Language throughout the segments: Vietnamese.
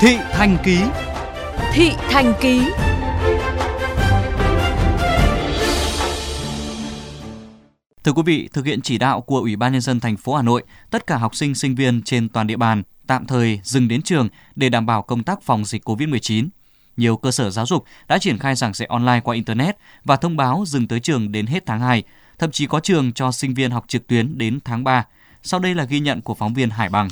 Thị Thành Ký Thị Thành Ký Thưa quý vị, thực hiện chỉ đạo của Ủy ban nhân dân thành phố Hà Nội, tất cả học sinh sinh viên trên toàn địa bàn tạm thời dừng đến trường để đảm bảo công tác phòng dịch COVID-19. Nhiều cơ sở giáo dục đã triển khai giảng dạy online qua internet và thông báo dừng tới trường đến hết tháng 2, thậm chí có trường cho sinh viên học trực tuyến đến tháng 3. Sau đây là ghi nhận của phóng viên Hải Bằng.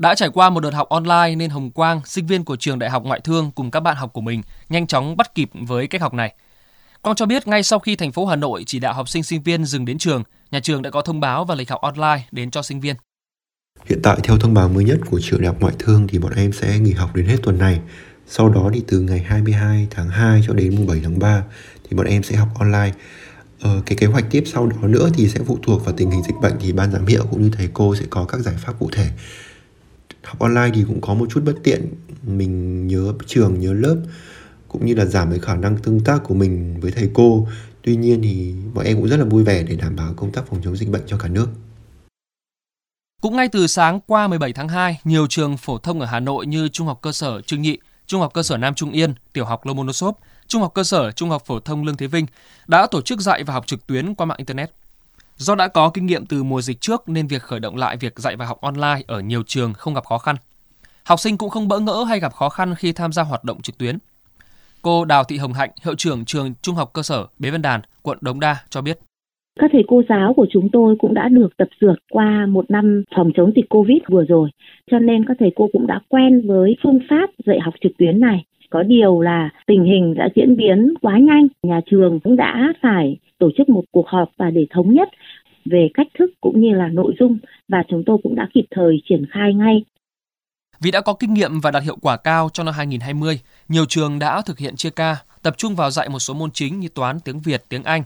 Đã trải qua một đợt học online nên Hồng Quang, sinh viên của trường Đại học Ngoại thương cùng các bạn học của mình nhanh chóng bắt kịp với cách học này. Quang cho biết ngay sau khi thành phố Hà Nội chỉ đạo học sinh sinh viên dừng đến trường, nhà trường đã có thông báo và lịch học online đến cho sinh viên. Hiện tại theo thông báo mới nhất của trường Đại học Ngoại thương thì bọn em sẽ nghỉ học đến hết tuần này. Sau đó thì từ ngày 22 tháng 2 cho đến mùng 7 tháng 3 thì bọn em sẽ học online. Ờ, cái kế hoạch tiếp sau đó nữa thì sẽ phụ thuộc vào tình hình dịch bệnh thì ban giám hiệu cũng như thầy cô sẽ có các giải pháp cụ thể. Học online thì cũng có một chút bất tiện, mình nhớ trường, nhớ lớp cũng như là giảm cái khả năng tương tác của mình với thầy cô. Tuy nhiên thì bọn em cũng rất là vui vẻ để đảm bảo công tác phòng chống dịch bệnh cho cả nước. Cũng ngay từ sáng qua 17 tháng 2, nhiều trường phổ thông ở Hà Nội như Trung học cơ sở Trương Nhị, Trung học cơ sở Nam Trung Yên, Tiểu học Lomonosov, Trung học cơ sở Trung học phổ thông Lương Thế Vinh đã tổ chức dạy và học trực tuyến qua mạng internet. Do đã có kinh nghiệm từ mùa dịch trước nên việc khởi động lại việc dạy và học online ở nhiều trường không gặp khó khăn. Học sinh cũng không bỡ ngỡ hay gặp khó khăn khi tham gia hoạt động trực tuyến. Cô Đào Thị Hồng Hạnh, hiệu trưởng trường Trung học cơ sở Bế Văn Đàn, quận Đống Đa cho biết. Các thầy cô giáo của chúng tôi cũng đã được tập dượt qua một năm phòng chống dịch Covid vừa rồi, cho nên các thầy cô cũng đã quen với phương pháp dạy học trực tuyến này. Có điều là tình hình đã diễn biến quá nhanh, nhà trường cũng đã phải tổ chức một cuộc họp và để thống nhất về cách thức cũng như là nội dung và chúng tôi cũng đã kịp thời triển khai ngay. Vì đã có kinh nghiệm và đạt hiệu quả cao trong năm 2020, nhiều trường đã thực hiện chia ca, tập trung vào dạy một số môn chính như toán, tiếng Việt, tiếng Anh.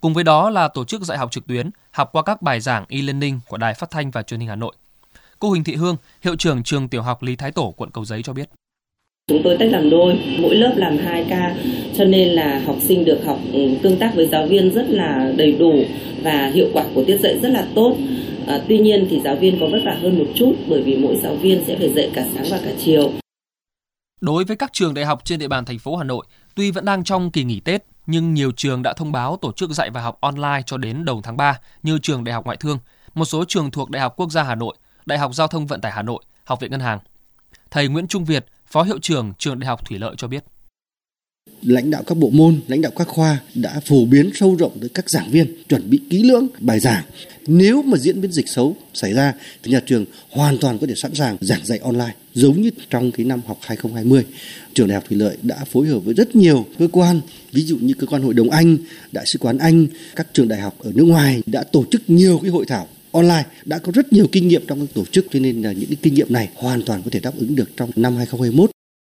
Cùng với đó là tổ chức dạy học trực tuyến, học qua các bài giảng e-learning của Đài Phát thanh và Truyền hình Hà Nội. Cô Huỳnh Thị Hương, hiệu trưởng trường tiểu học Lý Thái Tổ, quận Cầu Giấy cho biết. Chúng tôi tách làm đôi, mỗi lớp làm 2 ca, cho nên là học sinh được học ừ, tương tác với giáo viên rất là đầy đủ và hiệu quả của tiết dạy rất là tốt. À, tuy nhiên thì giáo viên có vất vả hơn một chút bởi vì mỗi giáo viên sẽ phải dạy cả sáng và cả chiều. Đối với các trường đại học trên địa bàn thành phố Hà Nội, tuy vẫn đang trong kỳ nghỉ Tết, nhưng nhiều trường đã thông báo tổ chức dạy và học online cho đến đầu tháng 3 như trường Đại học Ngoại thương, một số trường thuộc Đại học Quốc gia Hà Nội, Đại học Giao thông Vận tải Hà Nội, Học viện Ngân hàng. Thầy Nguyễn Trung Việt, Phó hiệu trưởng trường Đại học Thủy lợi cho biết lãnh đạo các bộ môn, lãnh đạo các khoa đã phổ biến sâu rộng tới các giảng viên, chuẩn bị kỹ lưỡng bài giảng. Nếu mà diễn biến dịch xấu xảy ra thì nhà trường hoàn toàn có thể sẵn sàng giảng dạy online giống như trong cái năm học 2020. Trường Đại học Thủy lợi đã phối hợp với rất nhiều cơ quan, ví dụ như cơ quan Hội đồng Anh, Đại sứ quán Anh, các trường đại học ở nước ngoài đã tổ chức nhiều cái hội thảo online đã có rất nhiều kinh nghiệm trong tổ chức, cho nên là những cái kinh nghiệm này hoàn toàn có thể đáp ứng được trong năm 2021